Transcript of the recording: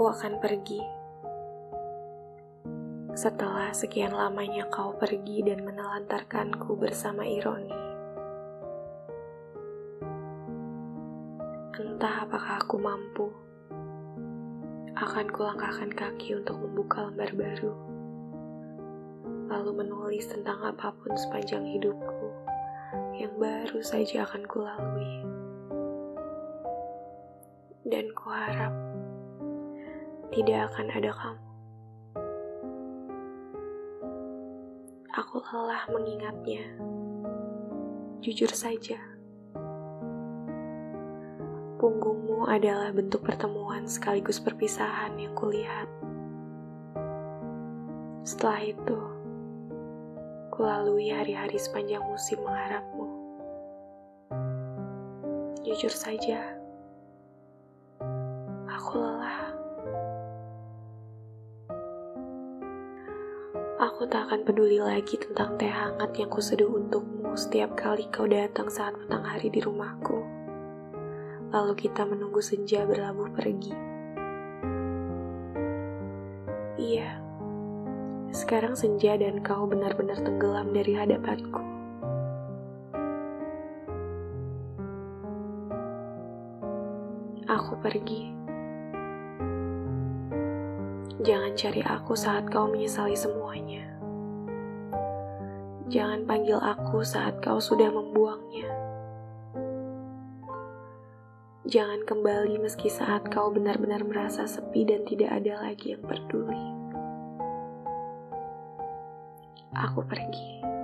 Aku akan pergi. Setelah sekian lamanya kau pergi dan menelantarkanku bersama ironi. Entah apakah aku mampu. Akan kulangkahkan kaki untuk membuka lembar baru. Lalu menulis tentang apa pun sepanjang hidupku yang baru saja akan kulalui. Dan kuharap tidak akan ada kamu. Aku lelah mengingatnya. Jujur saja, punggungmu adalah bentuk pertemuan sekaligus perpisahan yang kulihat. Setelah itu, kulalui hari-hari sepanjang musim mengharapmu. Jujur saja, aku lelah. Aku tak akan peduli lagi tentang teh hangat yang kuseduh untukmu setiap kali kau datang saat petang hari di rumahku. Lalu kita menunggu senja berlabuh pergi. Iya, sekarang senja dan kau benar-benar tenggelam dari hadapanku. Aku pergi. Jangan cari aku saat kau menyesali semuanya. Jangan panggil aku saat kau sudah membuangnya. Jangan kembali meski saat kau benar-benar merasa sepi dan tidak ada lagi yang peduli. Aku pergi.